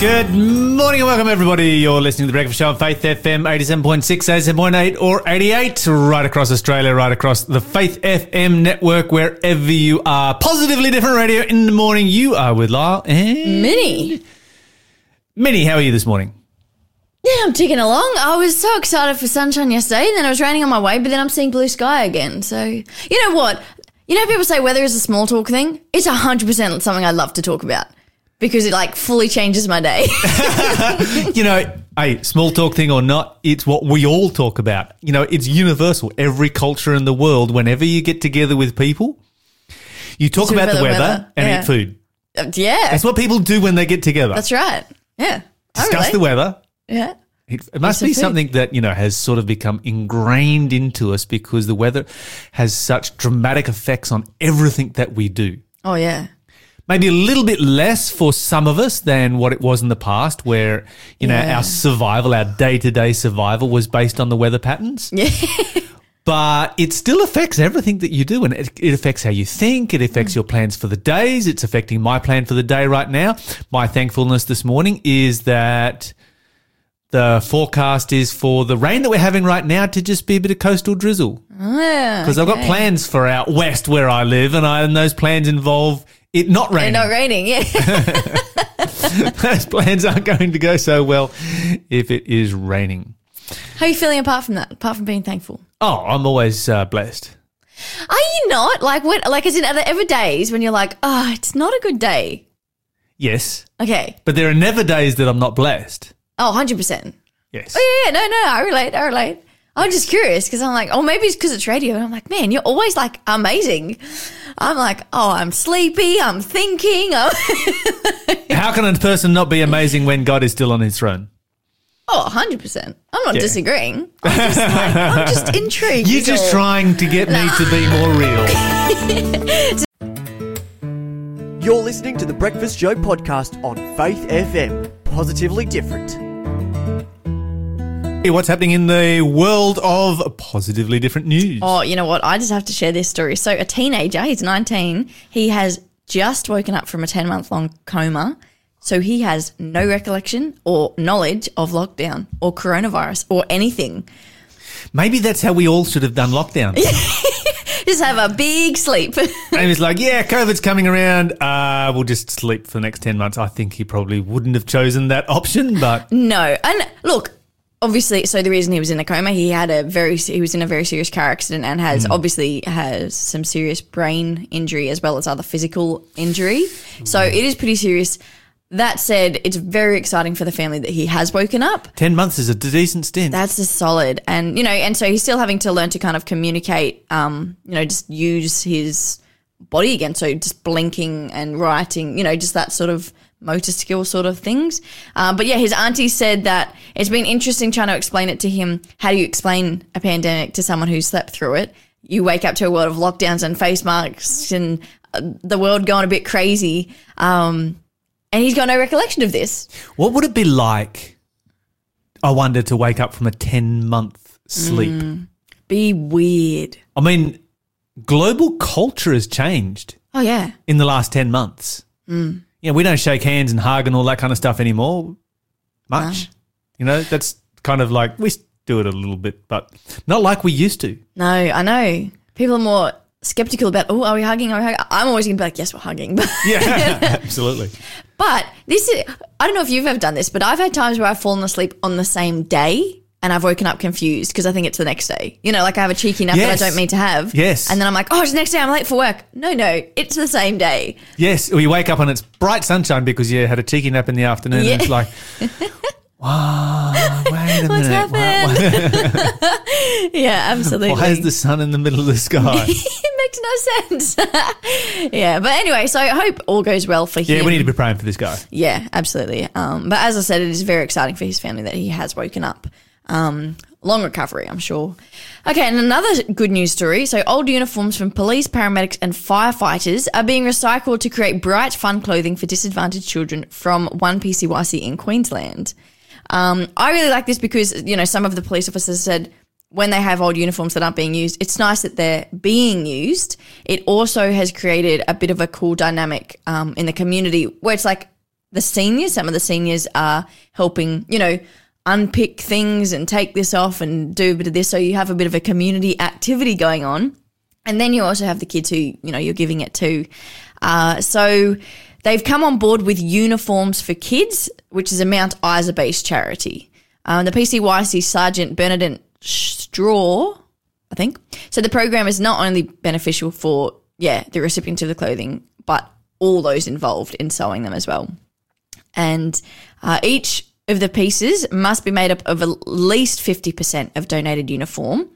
Good morning and welcome, everybody. You're listening to The Breakfast Show on Faith FM 87.6, 87.8, or 88, right across Australia, right across the Faith FM network, wherever you are. Positively different radio in the morning. You are with Lyle and Minnie. Minnie. How are you this morning? Yeah, I'm ticking along. I was so excited for sunshine yesterday, and then it was raining on my way, but then I'm seeing blue sky again. So, you know what? You know, people say weather is a small talk thing. It's 100% something I love to talk about because it like fully changes my day. You know, a small talk thing or not, it's what we all talk about. You know, it's universal. Every culture in the world, whenever you get together with people, you talk about the the weather, weather, and yeah. eat food. Uh, yeah, That's what people do when they get together. that's right. Yeah. Discuss the weather, Yeah. It, it must be food. something that, you know, has sort of become ingrained into us because the weather has such dramatic effects on everything that we do. Oh, yeah. Maybe a little bit less for some of us than what it was in the past, where, you know, Yeah. our survival, our day to day survival was based on the weather patterns. Yeah. But it still affects everything that you do, and it, it affects how you think. It Mm. affects your plans for the days. It's affecting my plan for the day right now. My thankfulness this morning is that the forecast is for the rain that we're having right now to just be a bit of coastal drizzle. Yeah. Because I've got plans for out west where I live, and, I, and those plans involve it not raining. Not raining. Yeah. those plans aren't going to go so well if it is raining. How are you feeling apart from that? Apart from being thankful? Oh, I'm always uh, blessed. Are you not? Like, what? Like, as in, are there ever days when you're like, oh, it's not a good day? Yes, Okay. but there are never days that I'm not blessed. Oh, 100%. Yes. Oh, yeah, yeah, no, no, I relate, I relate. I'm just curious because I'm like, oh, maybe it's because it's radio. And I'm like, man, you're always like amazing. I'm like, oh, I'm sleepy, I'm thinking. I'm How can a person not be amazing when God is still on his throne? oh, 100%. I'm not Yeah. disagreeing. I'm just, like, I'm just intrigued. You're just all. trying to get me to be more real. You're listening to the Breakfast Show podcast on Faith FM. Positively different. Hey, what's happening in the world of positively different news? Oh, you know what? I just have to share this story. So, a teenager, he's 19, he has just woken up from a 10 month long coma. So, he has no recollection or knowledge of lockdown or coronavirus or anything. Maybe that's how we all should have done lockdown. Just have a big sleep. and he's like, yeah, COVID's coming around. Uh, we'll just sleep for the next 10 months. I think he probably wouldn't have chosen that option, but no. And look, obviously, so the reason he was in a coma, he had a very, he was in a very serious car accident and has obviously has some serious brain injury as well as other physical injury. So, it is pretty serious. That said, it's very exciting for the family that he has woken up. 10 months is a decent stint. That's a solid, and you know, and so he's still having to learn to kind of communicate. Um, you know, just use his body again. So just blinking and writing. You know, just that sort of motor skill sort of things. Um, but yeah, his auntie said that it's been interesting trying to explain it to him. How do you explain a pandemic to someone who slept through it? You wake up to a world of lockdowns and face masks and uh, the world going a bit crazy. Um, and he's got no recollection of this. What would it be like, I wonder, to wake up from a 10 month sleep? Mm. Be weird. I mean, global culture has changed Oh yeah. in the last 10 months. Mm. You know, we don't shake hands and hug and all that kind of stuff anymore. Much. You know, that's kind of like, we do it a little bit, but not like we used to. No, I know. People are more skeptical about, oh, are we hugging? Are we hugging? I'm always going to be like, yes, we're hugging. Yeah, absolutely. but this is, I don't know if you've ever done this, but I've had times where I've fallen asleep on the same day and I've woken up confused because I think it's the next day. You know, like I have a cheeky nap Yes. that I don't mean to have. Yes. And then I'm like, oh, it's the next day. I'm late for work. No, no, it's the same day. Yes, or you wake up and it's bright sunshine because you had a cheeky nap in the afternoon Yeah. and it's like, wow, wait a What's minute. Happened? yeah, absolutely. why is the sun in the middle of the sky? it makes no sense. yeah, but anyway, so I hope all goes well for him. yeah, we need to be praying for this guy. Yeah, absolutely. Um, but as I said, it is very exciting for his family that he has woken up. Um, long recovery, I'm sure. Okay, and another good news story. So, old uniforms from police, paramedics, and firefighters are being recycled to create bright, fun clothing for disadvantaged children from One PCYC in Queensland. Um, I really like this because, you know, some of the police officers said when they have old uniforms that aren't being used, it's nice that they're being used. It also has created a bit of a cool dynamic um, in the community where it's like, the seniors. Some of the seniors are helping, you know, unpick things and take this off and do a bit of this. So you have a bit of a community activity going on. And then you also have the kids who, you know, you're giving it to. Uh, so they've come on board with Uniforms for Kids, which is a Mount Isa based charity. Um, the PCYC Sergeant Bernadette Straw, I think. So the program is not only beneficial for, yeah, the recipient of the clothing, but all those involved in sewing them as well. And uh, each of the pieces must be made up of at least 50% of donated uniform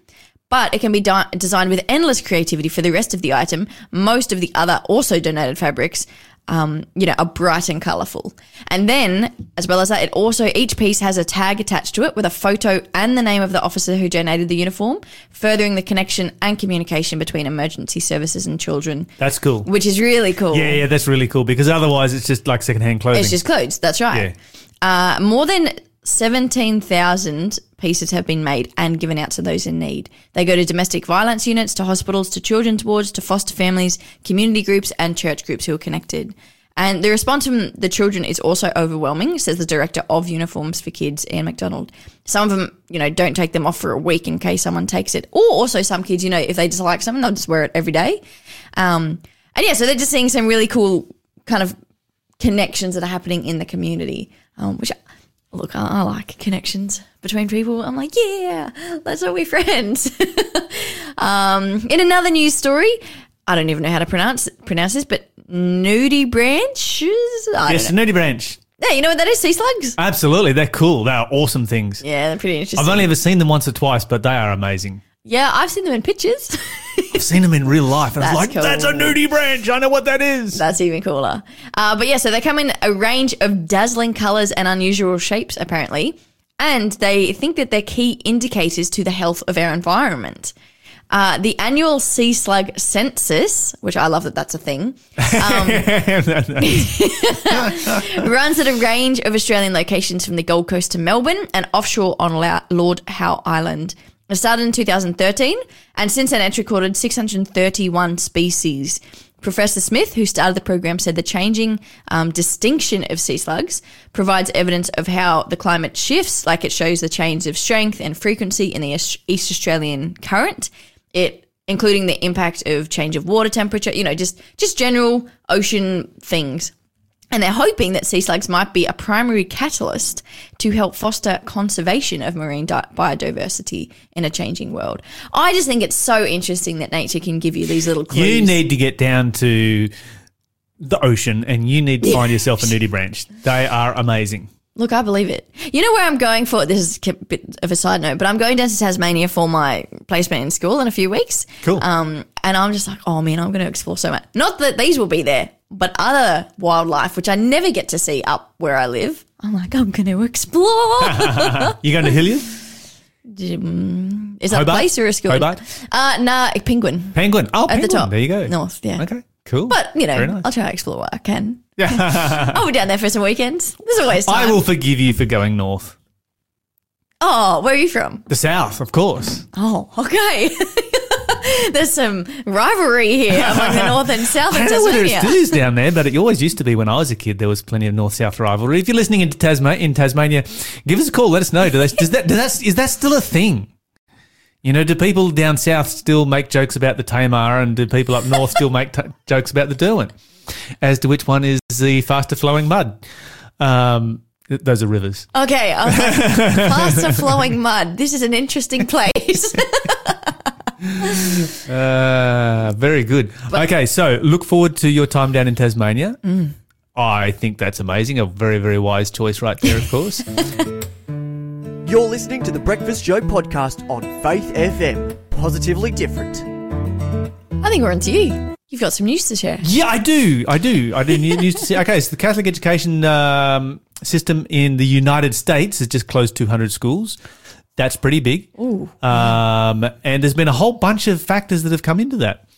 but it can be di- designed with endless creativity for the rest of the item. Most of the other also donated fabrics, um, you know, are bright and colourful. And then, as well as that, it also each piece has a tag attached to it with a photo and the name of the officer who donated the uniform, furthering the connection and communication between emergency services and children, That's cool. which is really cool. Yeah, yeah, that's really cool because otherwise it's just like secondhand clothing. It's just clothes. That's right. Uh, more than 17,000 pieces have been made and given out to those in need. They go to domestic violence units, to hospitals, to children's wards, to foster families, community groups, and church groups who are connected. And the response from the children is also overwhelming, says the director of Uniforms for Kids, Ian McDonald. Some of them, you know, don't take them off for a week in case someone takes it. Or also some kids, you know, if they dislike something, they'll just wear it every day. Um, and yeah, so they're just seeing some really cool kind of connections that are happening in the community, um, which look, I, I like connections between people. I'm like, yeah, let's all be friends. um, in another news story, I don't even know how to pronounce pronounce this, but nudibranches. I yes, nudibranch. Yeah, you know what that is? Sea slugs. Absolutely, they're cool. They are awesome things. Yeah, they're pretty interesting. I've only ever seen them once or twice, but they are amazing. Yeah, I've seen them in pictures. I've seen them in real life, and I was like, cool. "That's a nudie branch. I know what that is." That's even cooler. Uh, but yeah, so they come in a range of dazzling colors and unusual shapes, apparently. And they think that they're key indicators to the health of our environment. Uh, the annual sea slug census, which I love that that's a thing, runs at a range of Australian locations from the Gold Coast to Melbourne and offshore on La- Lord Howe Island. It started in 2013, and since then it's recorded 631 species. Professor Smith, who started the program, said the changing um, distinction of sea slugs provides evidence of how the climate shifts, like it shows the change of strength and frequency in the East Australian current. It including the impact of change of water temperature, you know, just just general ocean things. And they're hoping that sea slugs might be a primary catalyst to help foster conservation of marine di- biodiversity in a changing world. I just think it's so interesting that nature can give you these little clues. You need to get down to the ocean, and you need to find yourself a nudibranch. They are amazing. Look, I believe it. You know where I'm going for? This is a bit of a side note, but I'm going down to Tasmania for my placement in school in a few weeks. Cool. Um, and I'm just like, oh man, I'm going to explore so much. Not that these will be there, but other wildlife, which I never get to see up where I live. I'm like, I'm going to explore. You going to Hilliard? Mm, is that a Hobart? place or a school? Hobart? Uh, nah, a penguin Penguin. Oh, at penguin. the top. There you go. North, yeah. Okay. Cool. But you know, Very nice. I'll try to explore what I can. Yeah. I'll be down there for some weekends. There's always time. I will forgive you for going north. Oh, where are you from? The south, of course. Oh, okay. There's some rivalry here among the north and south I don't know whether it still is down there, but it always used to be when I was a kid. There was plenty of north-south rivalry. If you're listening into Tasma- in Tasmania, give us a call. Let us know. Do they, does that, does that, is that still a thing? You know, do people down south still make jokes about the Tamar, and do people up north still make t- jokes about the Derwent? As to which one is the faster flowing mud? Um, those are rivers. Okay, like, faster flowing mud. This is an interesting place. Uh, very good. okay, so look forward to your time down in Tasmania. Mm. I think that's amazing. A very, very wise choice right there, of course. You're listening to the Breakfast Show podcast on Faith FM. Positively different. I think we're on to you. You've got some news to share. yeah, I do. I do. I do need need to see. Okay, so the Catholic education um, system in the United States has just closed 200 schools. That's pretty big. Um, and there's been a whole bunch of factors that have come into that.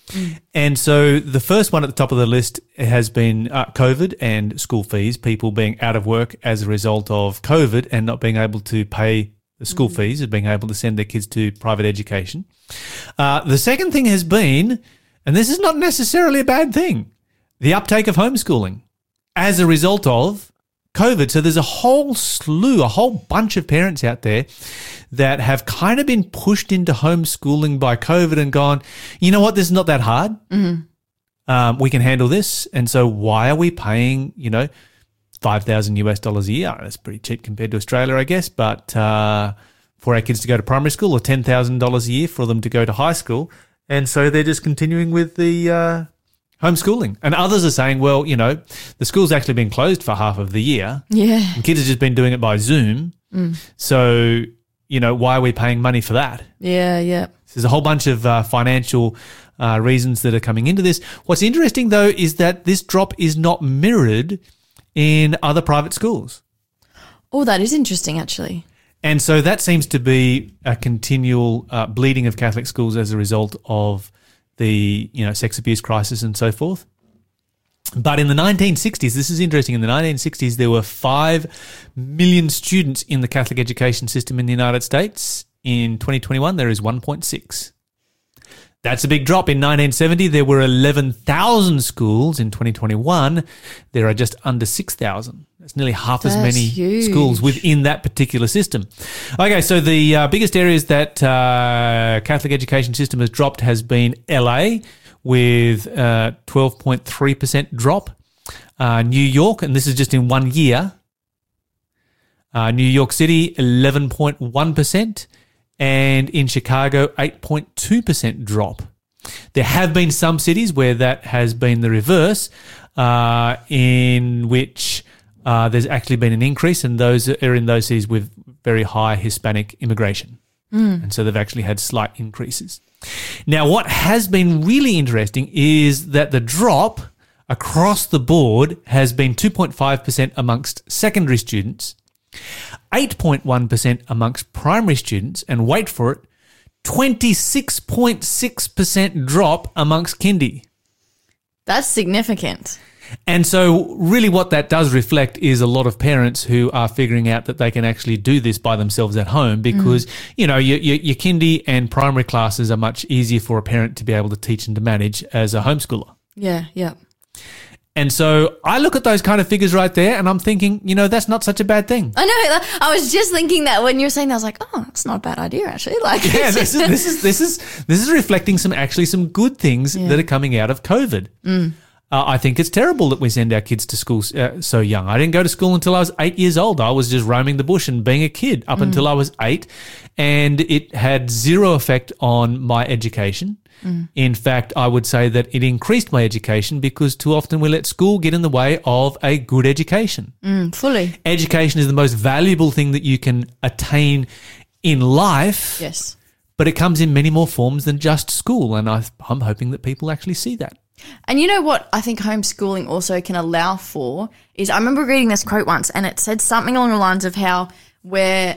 And so the first one at the top of the list has been uh, COVID and school fees, people being out of work as a result of COVID and not being able to pay the school fees and being able to send their kids to private education. Uh, the second thing has been, and this is not necessarily a bad thing, the uptake of homeschooling as a result of COVID. So there's a whole slew, a whole bunch of parents out there that have kind of been pushed into homeschooling by COVID and gone, you know what, this is not that hard. Um, we can handle this. And so why are we paying, you know, 5,000 US dollars a year? That's pretty cheap compared to Australia, I guess. But uh, for our kids to go to primary school or $10,000 a year for them to go to high school. And so they're just continuing with the uh, homeschooling. And others are saying, well, you know, the school's actually been closed for half of the year. Yeah. And kids have just been doing it by Zoom. So, you know, why are we paying money for that? Yeah. Yeah. There's a whole bunch of uh, financial uh, reasons that are coming into this. What's interesting, though, is that this drop is not mirrored in other private schools. Oh, that is interesting, actually. And so that seems to be a continual uh, bleeding of Catholic schools as a result of the you know sex abuse crisis and so forth. But in the 1960s, this is interesting. In the 1960s, there were 5 million students in the Catholic education system in the United States. In 2021, there is 1.6. That's a big drop. In 1970, there were 11,000 schools. In 2021, there are just under 6,000. That's nearly half as many huge. schools within that particular system. Okay, so the uh, biggest areas that uh, Catholic education system has dropped has been LA with uh, 12.3% drop. Uh, New York, and this is just in one year. Uh, New York City, 11.1%. And in Chicago, 8.2% drop. There have been some cities where that has been the reverse, uh, in which uh, there's actually been an increase, and those are in those cities with very high Hispanic immigration. And so they've actually had slight increases. Now, what has been really interesting is that the drop across the board has been 2.5% amongst secondary students, 8.1% amongst primary students, and wait for it, 26.6% drop amongst kindy. That's significant. And so, really, what that does reflect is a lot of parents who are figuring out that they can actually do this by themselves at home because, mm. you know, your, your, your kindy and primary classes are much easier for a parent to be able to teach and to manage as a homeschooler. Yeah. Yeah. And so, I look at those kind of figures right there and I'm thinking, you know, that's not such a bad thing. I know. I was just thinking that when you were saying that, I was like, oh, that's not a bad idea, actually. Like, Yeah, this is this is this is this is reflecting some actually some good things that are coming out of COVID. Mm. Uh, I think it's terrible that we send our kids to school uh, so young. I didn't go to school until I was eight years old. I was just roaming the bush and being a kid up until I was eight, and it had zero effect on my education. In fact, I would say that it increased my education because too often we let school get in the way of a good education Mm, fully. education is the most valuable thing that you can attain in life, Yes. but it comes in many more forms than just school. And I, I'm hoping that people actually see that. And you know what I think homeschooling also can allow for is I remember reading this quote once and it said something along the lines of how we're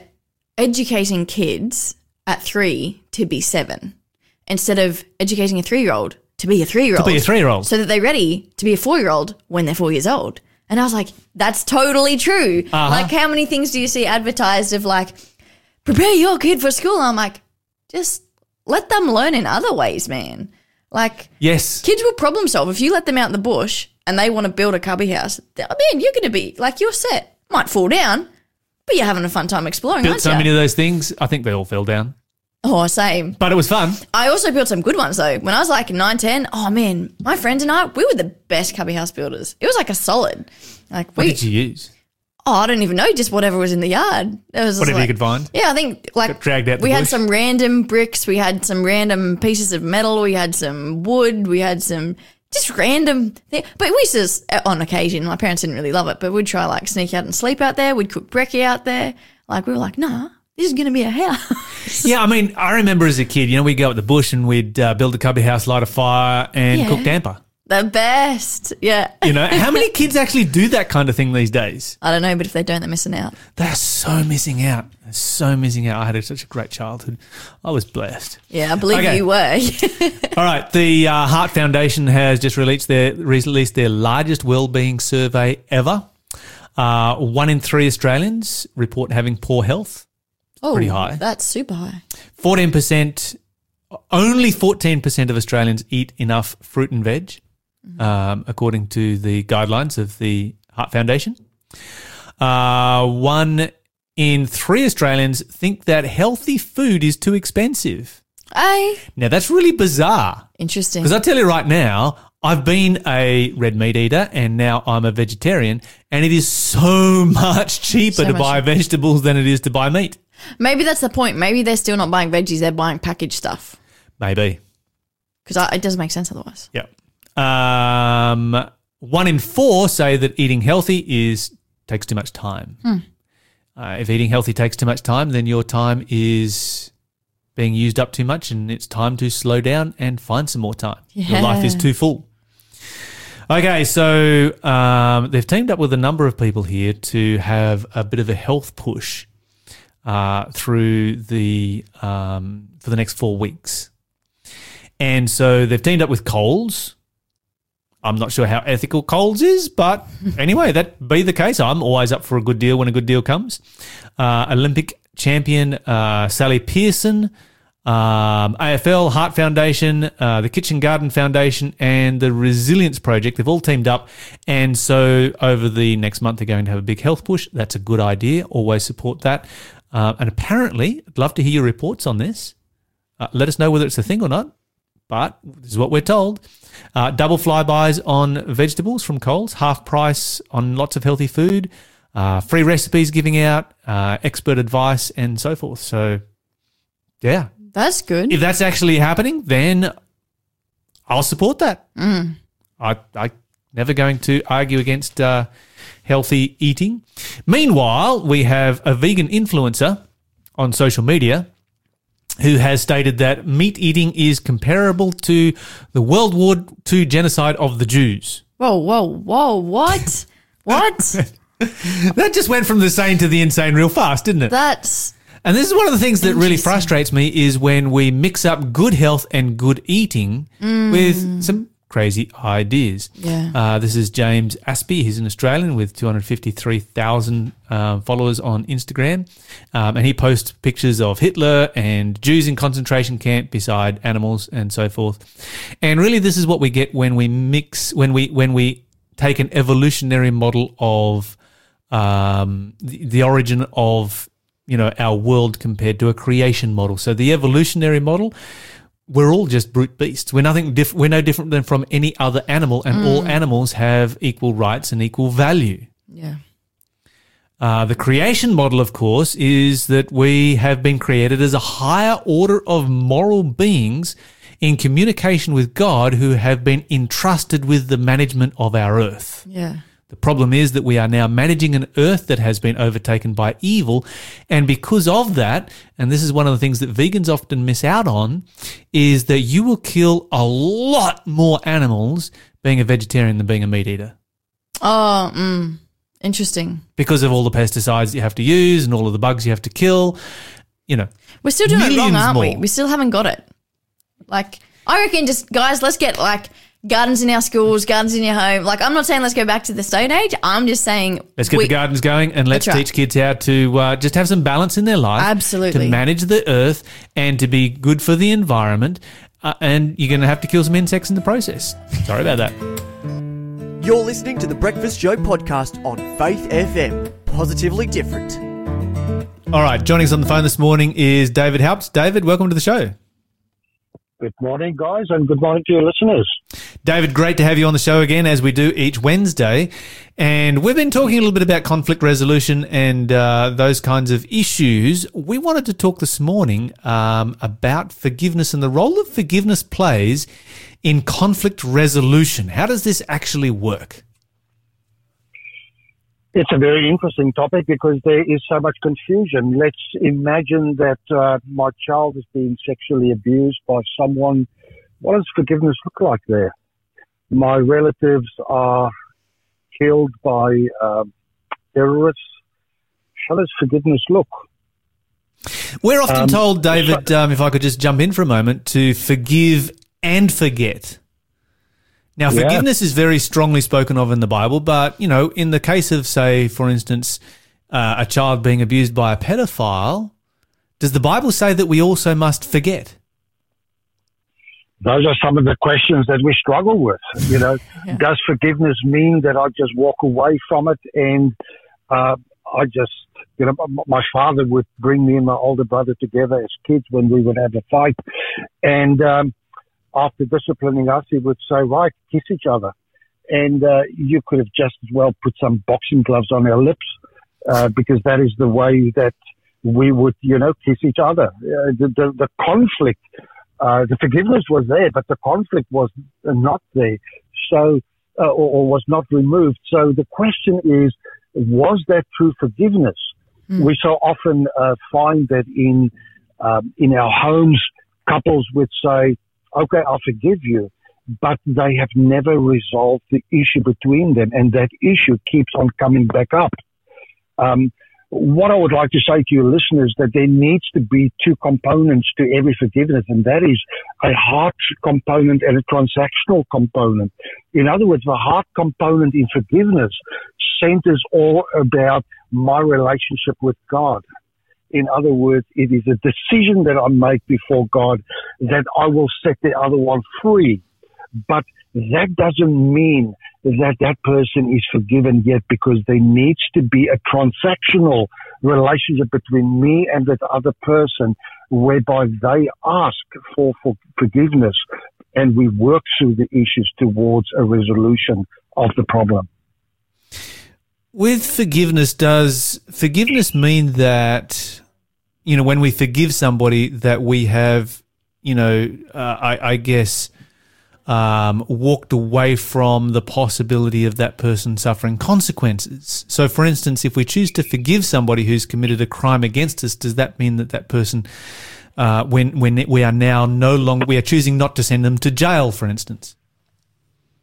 educating kids at three to be seven instead of educating a three year old to be a three year old. To Be a three year old. So that they're ready to be a four year old when they're four years old. And I was like, that's totally true. Uh-huh. Like, how many things do you see advertised of like, prepare your kid for school? I'm like, just let them learn in other ways, man. Like, Yes. kids will problem solve. If you let them out in the bush and they want to build a cubby house, th- man, you're going to be like, you're set. Might fall down, but you're having a fun time exploring, Built so you? many of those things. I think they all fell down, oh, same. but it was fun. I also built some good ones though. When I was like 9, 10, oh man, my friends and I, we were the best cubby house builders. It was like a solid. Like What we, did you use? Oh, I don't even know, just whatever was in the yard. It was just Whatever you could find. Yeah, I think like Got dragged out we had bush. some random bricks, we had some random pieces of metal, we had some wood, we had some just random thing. But we used to, s- on occasion, my parents didn't really love it, but we'd try like sneak out and sleep out there. We'd cook brekkie out there. Like we were like, nah, this is gonna be a house. Yeah, I mean, I remember as a kid, you know, we'd go up the bush and we'd uh, build a cubby house, light a fire, and Yeah. cook damper. The best. Yeah. You know, how many kids actually do that kind of thing these days? I don't know, but if they don't, they're missing out. They're so missing out. They're so missing out. I had such a great childhood. I was blessed. Yeah, I believe Okay. you were. All right, the uh, Heart Foundation has just released their released their largest well-being survey ever. Uh, one in three Australians report having poor health. oh, Pretty high. That's super high. Fourteen percent, only fourteen percent of Australians eat enough fruit and veg, um, according to the guidelines of the Heart Foundation. Uh, one in three Australians think that healthy food is too expensive. Hey, Now, that's really bizarre. interesting. Because I tell you right now, I've been a red meat eater and now I'm a vegetarian, and it is so much cheaper So to much buy vegetables than it is to buy meat. Maybe that's the point. Maybe they're still not buying veggies; they're buying packaged stuff Maybe. because it doesn't make sense otherwise. Yeah. Um, one in four say that eating healthy is takes too much time. Uh, if eating healthy takes too much time, then your time is being used up too much, and it's time to slow down and find some more time. Your life is too full. Okay, so um, they've teamed up with a number of people here to have a bit of a health push uh, through the um, for the next four weeks. And so they've teamed up with Coles. I'm not sure how ethical Coles is, but anyway, that be the case. I'm always up for a good deal when a good deal comes. Uh, Olympic champion uh, Sally Pearson, um, AFL, Heart Foundation, uh, the Kitchen Garden Foundation, and the Resilience Project. They've all teamed up. And so over the next month, they're going to have a big health push. That's a good idea. Always support that. Uh, and apparently, I'd love to hear your reports on this. Uh, let us know whether it's a thing or not. But this is what we're told. Uh, double Flybuys on vegetables from Coles, half price on lots of healthy food, uh, free recipes giving out, uh, expert advice, and so forth. So, yeah, That's good. if that's actually happening, then I'll support that. I, I never going to argue against uh, healthy eating. Meanwhile, we have a vegan influencer on social media who has stated that meat eating is comparable to the World War II genocide of the Jews. whoa, whoa, whoa! What? what? That just went from the sane to the insane real fast, didn't it? That's And this is one of the things that really frustrates me is when we mix up good health and good eating mm. with some crazy ideas. Yeah. Uh, this is James Aspey. He's an Australian with 253,000 uh, followers on Instagram. Um, and he posts pictures of Hitler and Jews in concentration camp beside animals and so forth. And really, this is what we get when we mix, when we, when we take an evolutionary model of um, the, the origin of you know our world compared to a creation model. So the evolutionary model, we're all just brute beasts. We're nothing diff- We're no different than from any other animal, and all animals have equal rights and equal value. yeah. Uh, the creation model, of course, is that we have been created as a higher order of moral beings in communication with God who have been entrusted with the management of our earth. Yeah. The problem is that we are now managing an earth that has been overtaken by evil. And because of that, and this is one of the things that vegans often miss out on, is that you will kill a lot more animals being a vegetarian than being a meat eater Oh, mm, interesting. because of all the pesticides you have to use and all of the bugs you have to kill. You know, We're still doing it wrong, aren't we? We still haven't got it. Like, I reckon just, guys, let's get like gardens in our schools, gardens in your home. Like, I'm not saying let's go back to the Stone Age. I'm just saying let's get we- the gardens going and let's right. teach kids how to uh, just have some balance in their life. Absolutely. To manage the earth and to be good for the environment. Uh, and you're going to have to kill some insects in the process. Sorry about that. You're listening to the Breakfast Show podcast on Faith FM. Positively different. All right, joining us on the phone this morning is David Halps. David, welcome to the show. Good morning, guys, and good morning to your listeners. David, great to have you on the show again, as we do each Wednesday. And we've been talking a little bit about conflict resolution and uh, those kinds of issues. We wanted to talk this morning um, about forgiveness and the role that forgiveness plays in conflict resolution. How does this actually work? It's a very interesting topic because there is so much confusion. Let's imagine that uh, my child is being sexually abused by someone. What does forgiveness look like there? My relatives are killed by um terrorists. How does forgiveness look? We're often Um, told, David, um, if I could just jump in for a moment, to forgive and forget. Now, Yeah. forgiveness is very strongly spoken of in the Bible, but, you know, in the case of, say, for instance, uh, a child being abused by a pedophile, does the Bible say that we also must forget? Those are some of the questions that we struggle with. You know, Yeah. does forgiveness mean that I just walk away from it and uh, I just, you know, my father would bring me and my older brother together as kids when we would have a fight. And um, after disciplining us, he would say, right, kiss each other. And uh, you could have just as well put some boxing gloves on our lips uh, because that is the way that we would, you know, kiss each other. Uh, the, the, the, conflict, uh, the forgiveness was there, but the conflict was not there. So, uh, or, or was not removed. So the question is, was that true forgiveness? Mm. We so often uh, find that in um, in our homes, couples would say, "Okay, I'll forgive you," but they have never resolved the issue between them, and that issue keeps on coming back up. Um, what I would like to say to your listeners that there needs to be two components to every forgiveness, and that is a heart component and a transactional component. In other words, the heart component in forgiveness centers all about my relationship with God. In other words, it is a decision that I make before God that I will set the other one free. But that doesn't mean that that person is forgiven yet because there needs to be a transactional relationship between me and that other person whereby they ask for, for forgiveness and we work through the issues towards a resolution of the problem. With forgiveness, does forgiveness mean that, you know, when we forgive somebody that we have, you know, uh, I, I guess, um, walked away from the possibility of that person suffering consequences. So, for instance, if we choose to forgive somebody who's committed a crime against us, does that mean that that person, uh, when when we are now no longer, we are choosing not to send them to jail, for instance?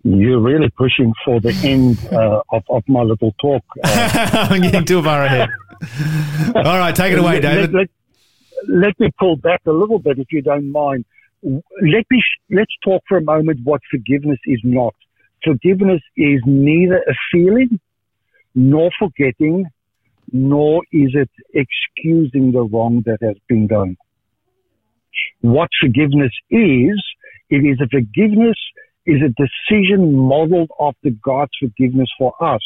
You're really pushing for the end uh, of, of my little talk. Uh, I'm getting too far ahead. All right, take it away, David. Let, let, let me pull back a little bit, if you don't mind let me let's talk for a moment what forgiveness is not. Forgiveness is neither a feeling nor forgetting, nor is it excusing the wrong that has been done. What forgiveness is, it is a forgiveness is a decision modeled after God's forgiveness for us,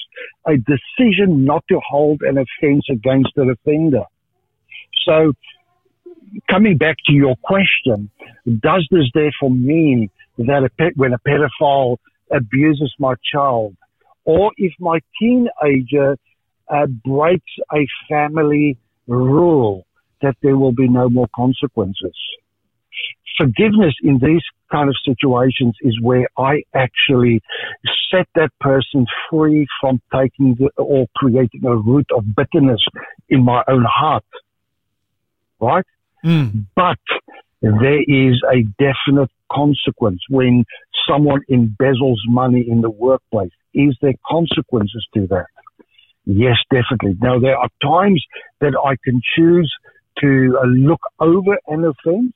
a decision not to hold an offense against the offender. So coming back to your question, does this therefore mean that a when a pedophile abuses my child, or if my teenager uh, breaks a family rule, that there will be no more consequences? Forgiveness in these kind of situations is where I actually set that person free from taking the, or creating a root of bitterness in my own heart. Right? Mm. But there is a definite consequence when someone embezzles money in the workplace. Is there consequences to that? Yes, definitely. Now, there are times that I can choose to uh, look over an offense.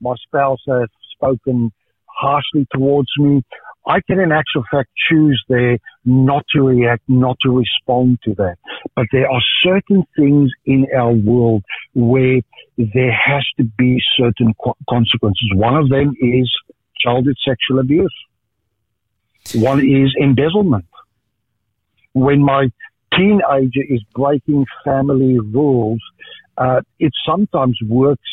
My spouse has spoken harshly towards me. I can in actual fact choose there not to react, not to respond to that. But there are certain things in our world where there has to be certain consequences. One of them is childhood sexual abuse. One is embezzlement. When my teenager is breaking family rules, uh, it sometimes works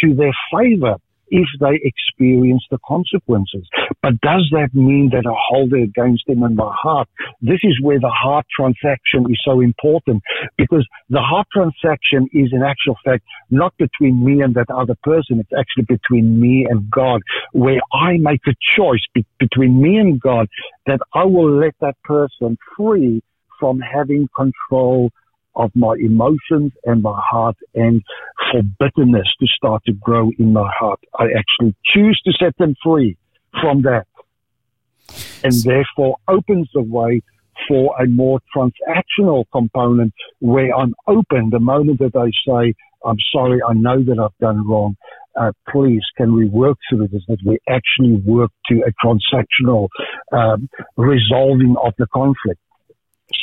to their favor if they experience the consequences. But does that mean that I hold it against them in my heart? This is where the heart transaction is so important because the heart transaction is in actual fact not between me and that other person. It's actually between me and God where I make a choice be- between me and God that I will let that person free from having control of my emotions and my heart and for bitterness to start to grow in my heart. I actually choose to set them free from that and therefore opens the way for a more transactional component where I'm open the moment that I say, I'm sorry, I know that I've done wrong. Uh, please, can we work through this? That we actually work to a transactional um, resolving of the conflict.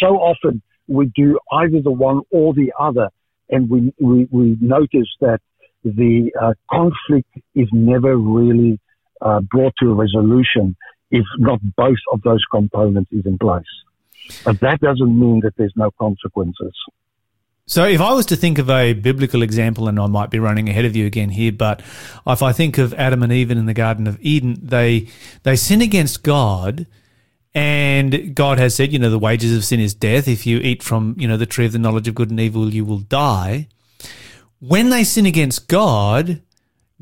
So often, we do either the one or the other. And we, we, we notice that the uh, conflict is never really uh, brought to a resolution if not both of those components is in place. But that doesn't mean that there's no consequences. So, if I was to think of a biblical example, and I might be running ahead of you again here, but if I think of Adam and Eve in the Garden of Eden, they they sin against God, and God has said, you know, the wages of sin is death. If you eat from, you know, the tree of the knowledge of good and evil, you will die. When they sin against God,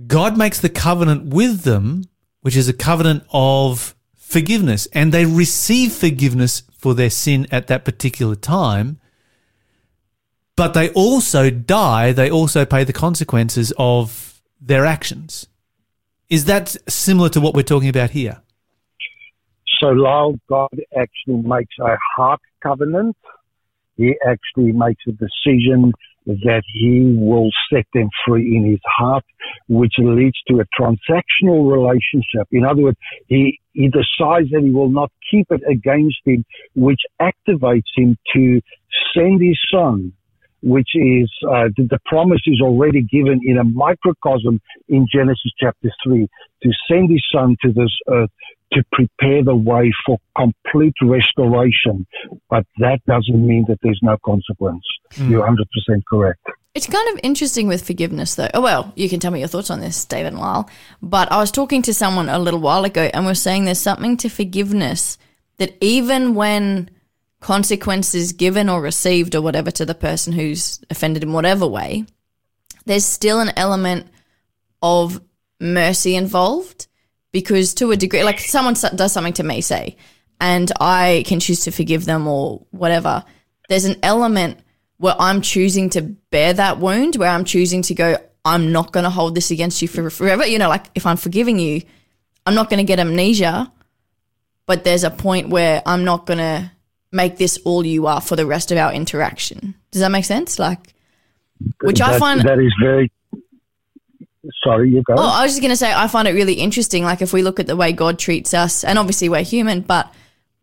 God makes the covenant with them, which is a covenant of forgiveness, and they receive forgiveness for their sin at that particular time but they also die, they also pay the consequences of their actions. Is that similar to what we're talking about here? So, Lyle, God actually makes a heart covenant. He actually makes a decision that he will set them free in his heart, which leads to a transactional relationship. In other words, he, he decides that he will not keep it against him, which activates him to send his son which is uh, the, the, promise is already given in a microcosm in Genesis chapter 3 to send his son to this earth to prepare the way for complete restoration. But that doesn't mean that there's no consequence. Mm. You're 100% correct. It's kind of interesting with forgiveness, though. Oh, well, you can tell me your thoughts on this, David and Lyle. But I was talking to someone a little while ago and we're saying there's something to forgiveness that even when consequences given or received or whatever to the person who's offended in whatever way, there's still an element of mercy involved because to a degree, like someone does something to me, say, and I can choose to forgive them or whatever, there's an element where I'm choosing to bear that wound, where I'm choosing to go, I'm not going to hold this against you for forever. You know, like if I'm forgiving you, I'm not going to get amnesia, but there's a point where I'm not going to make this all you are for the rest of our interaction. Does that make sense? Like, which that, I find that is very. Sorry, you go. Oh, I was just going to say I find it really interesting. Like, if we look at the way God treats us, and obviously we're human, but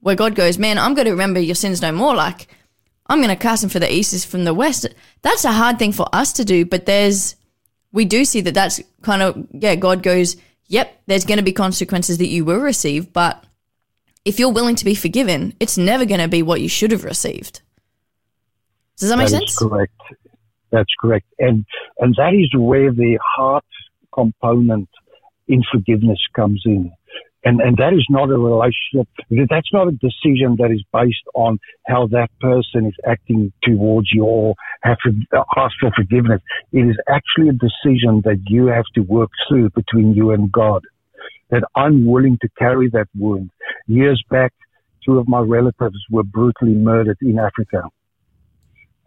where God goes, man, I'm going to remember your sins no more. Like, I'm going to cast them for the east is from the west. That's a hard thing for us to do, but there's we do see that that's kind of yeah. God goes, yep, there's going to be consequences that you will receive, but if you're willing to be forgiven, it's never going to be what you should have received. Does that make that sense? correct. That's correct. And and that is where the heart component in forgiveness comes in. And and that is not a relationship that's not a decision that is based on how that person is acting towards you or have to ask for forgiveness. It is actually a decision that you have to work through between you and God that I'm willing to carry that wound. Years back, two of my relatives were brutally murdered in Africa.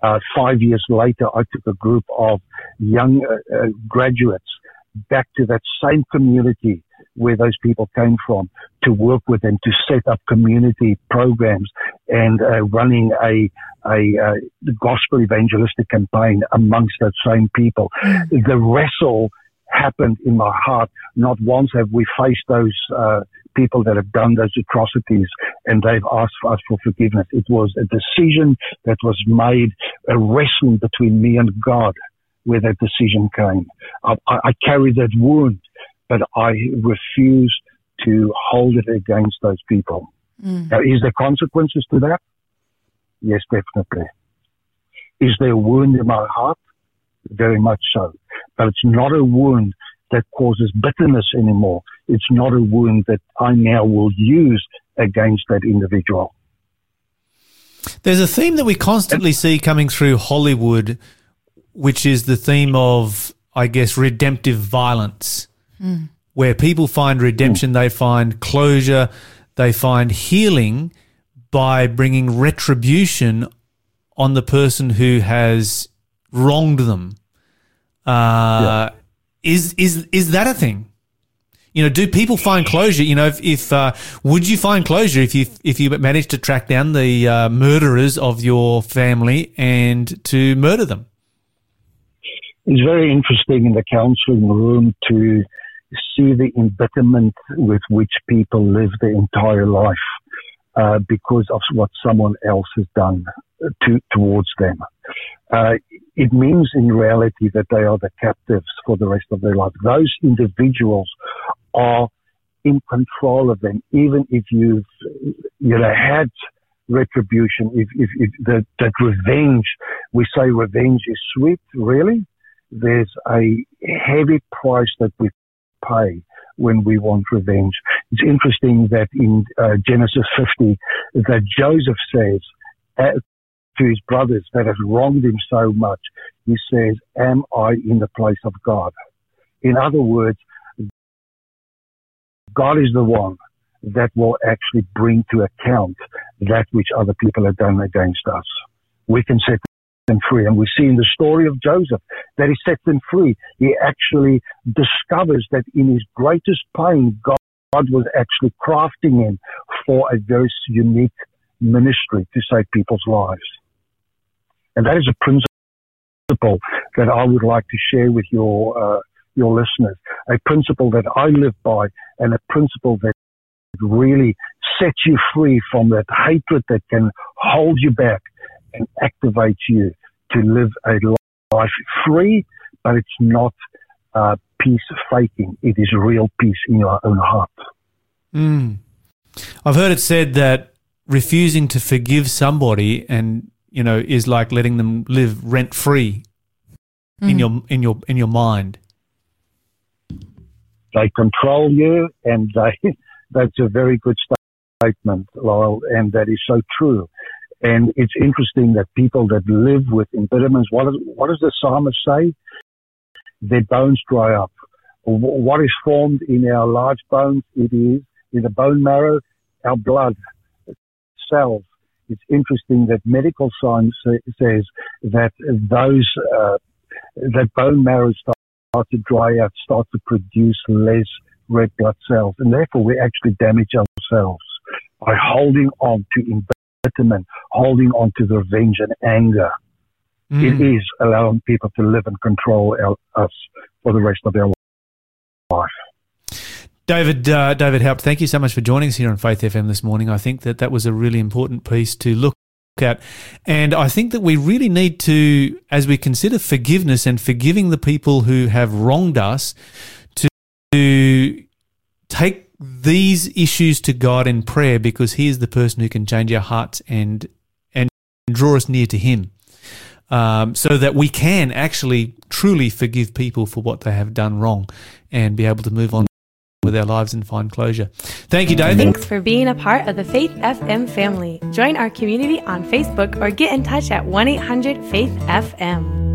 Uh, five years later, I took a group of young uh, uh, graduates back to that same community where those people came from to work with them to set up community programs and uh, running a a uh, gospel evangelistic campaign amongst that same people. The wrestle happened in my heart. Not once have we faced those uh, people that have done those atrocities and they've asked for us for forgiveness. It was a decision that was made, a wrestling between me and God where that decision came. I, I carry that wound, but I refuse to hold it against those people. Mm. Now, is there consequences to that? Yes, definitely. Is there a wound in my heart? Very much so but it's not a wound that causes bitterness anymore. It's not a wound that I now will use against that individual. There's a theme that we constantly see coming through Hollywood, which is the theme of, I guess, redemptive violence, mm. where people find redemption, mm. they find closure, they find healing by bringing retribution on the person who has wronged them. Uh, yeah. Is is is that a thing? You know, do people find closure? You know, if, if uh, would you find closure if you if you managed to track down the uh, murderers of your family and to murder them? It's very interesting in the counselling room to see the embitterment with which people live their entire life uh, because of what someone else has done to, towards them. Uh, it means in reality that they are the captives for the rest of their life. Those individuals are in control of them, even if you've, you know, had retribution, if, if, if that, that revenge We say revenge is sweet, really. There's a heavy price that we pay when we want revenge. It's interesting that in uh, Genesis 50 that Joseph says to his brothers that have wronged him so much, he says, am I in the place of God? In other words, God is the one that will actually bring to account that which other people have done against us. We can set them free. And we see in the story of Joseph that he sets them free. He actually discovers that in his greatest pain, God, God was actually crafting him for a very unique ministry to save people's lives. And that is a principle that I would like to share with your, uh, your listeners. A principle that I live by and a principle that really sets you free from that hatred that can hold you back and activate you to live a life free, but it's not uh, peace faking. It is real peace in your own heart. Mm. I've heard it said that refusing to forgive somebody and you know is like letting them live rent free mm. in your in your in your mind. They control you, and they that's a very good statement, Lyle, and that is so true. And it's interesting that people that live with impediments, what, is, what does the psalmist say? Their bones dry up. What is formed in our large bones? It is in the bone marrow, our blood cells. It's interesting that medical science says that those uh, that bone marrow start to dry out, start to produce less red blood cells, and therefore we actually damage ourselves by holding on to embitterment, holding on to the revenge and anger. Mm. It is allowing people to live and control our, us for the rest of their life. David, uh, David Haupt, thank you so much for joining us here on Faith FM this morning. I think that that was a really important piece to look at. And I think that we really need to, as we consider forgiveness and forgiving the people who have wronged us, to take these issues to God in prayer because He is the person who can change our hearts and and draw us near to Him, um, so that we can actually truly forgive people for what they have done wrong and be able to move on with our lives and find closure. Thank you, David. Thanks for being a part of the Faith FM family. Join our community on Facebook or get in touch at 1 800 Faith FM.